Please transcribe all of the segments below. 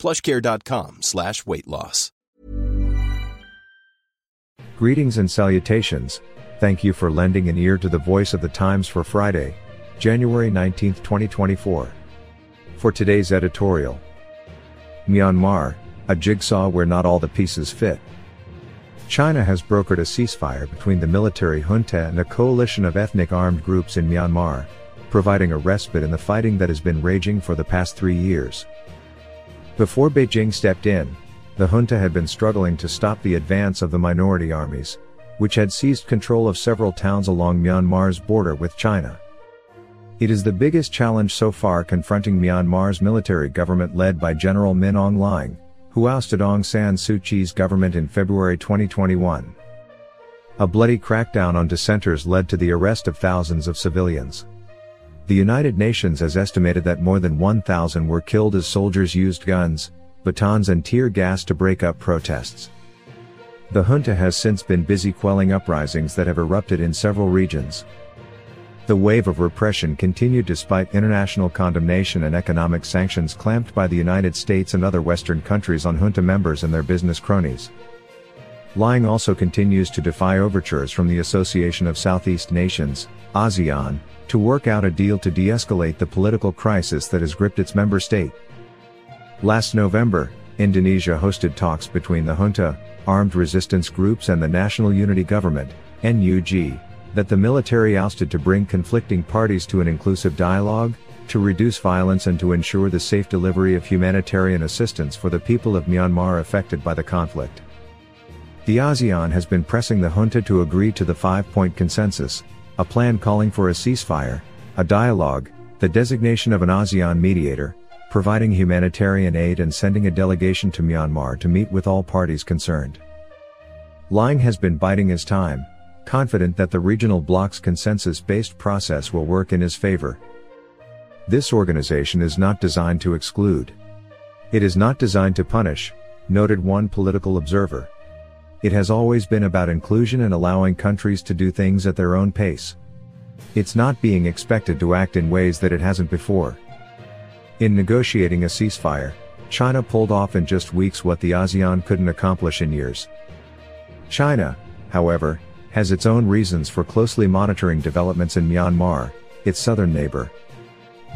plushcare.com slash weight loss. Greetings and salutations. Thank you for lending an ear to the voice of the times for Friday, January 19, 2024. For today's editorial, Myanmar, a jigsaw where not all the pieces fit. China has brokered a ceasefire between the military junta and a coalition of ethnic armed groups in Myanmar, providing a respite in the fighting that has been raging for the past three years. Before Beijing stepped in, the junta had been struggling to stop the advance of the minority armies, which had seized control of several towns along Myanmar's border with China. It is the biggest challenge so far confronting Myanmar's military government led by General Min Aung Hlaing, who ousted Aung San Suu Kyi's government in February 2021. A bloody crackdown on dissenters led to the arrest of thousands of civilians. The United Nations has estimated that more than 1,000 were killed as soldiers used guns, batons and tear gas to break up protests. The junta has since been busy quelling uprisings that have erupted in several regions. The wave of repression continued despite international condemnation and economic sanctions clamped by the United States and other Western countries on junta members and their business cronies. Hlaing also continues to defy overtures from the Association of Southeast Nations, ASEAN, to work out a deal to de-escalate the political crisis that has gripped its member state. Last November, Indonesia hosted talks between the junta, armed resistance groups and the National Unity Government, NUG, that the military ousted to bring conflicting parties to an inclusive dialogue, to reduce violence and to ensure the safe delivery of humanitarian assistance for the people of Myanmar affected by the conflict. The ASEAN has been pressing the junta to agree to the five-point consensus, a plan calling for a ceasefire, a dialogue, the designation of an ASEAN mediator, providing humanitarian aid and sending a delegation to Myanmar to meet with all parties concerned. Hlaing has been biding his time, confident that the regional bloc's consensus-based process will work in his favor. This organization is not designed to exclude. It is not designed to punish, noted one political observer. It has always been about inclusion and allowing countries to do things at their own pace. It's not being expected to act in ways that it hasn't before. In negotiating a ceasefire, China pulled off in just weeks what the ASEAN couldn't accomplish in years. China, however, has its own reasons for closely monitoring developments in Myanmar, its southern neighbor.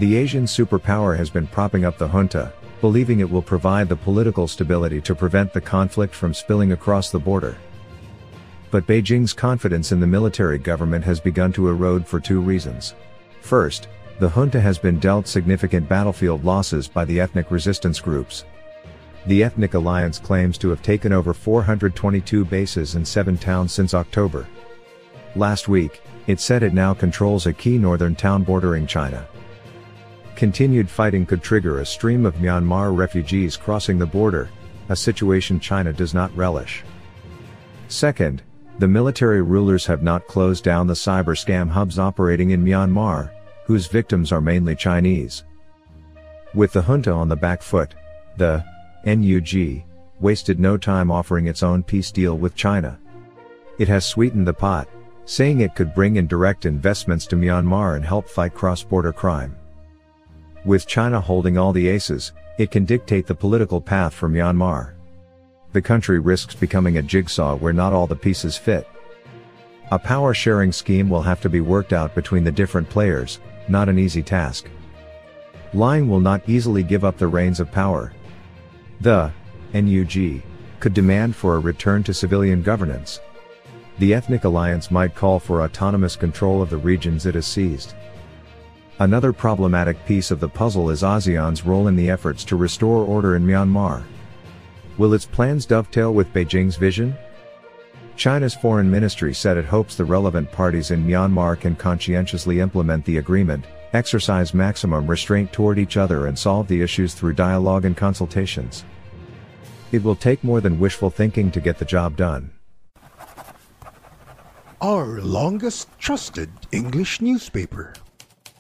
The Asian superpower has been propping up the junta, believing it will provide the political stability to prevent the conflict from spilling across the border. But Beijing's confidence in the military government has begun to erode for two reasons. First, the junta has been dealt significant battlefield losses by the ethnic resistance groups. The Ethnic Alliance claims to have taken over 422 bases in seven towns since October. Last week, it said it now controls a key northern town bordering China. Continued fighting could trigger a stream of Myanmar refugees crossing the border, a situation China does not relish. Second, the military rulers have not closed down the cyber scam hubs operating in Myanmar, whose victims are mainly Chinese. With the junta on the back foot, the NUG wasted no time offering its own peace deal with China. It has sweetened the pot, saying it could bring in direct investments to Myanmar and help fight cross-border crime. With China holding all the aces, it can dictate the political path for Myanmar. The country risks becoming a jigsaw where not all the pieces fit. A power sharing scheme will have to be worked out between the different players, not an easy task. Hlaing will not easily give up the reins of power. The NUG could demand for a return to civilian governance. The ethnic alliance might call for autonomous control of the regions it has seized. Another problematic piece of the puzzle is ASEAN's role in the efforts to restore order in Myanmar. Will its plans dovetail with Beijing's vision? China's foreign ministry said it hopes the relevant parties in Myanmar can conscientiously implement the agreement, exercise maximum restraint toward each other and solve the issues through dialogue and consultations. It will take more than wishful thinking to get the job done. Our longest trusted English newspaper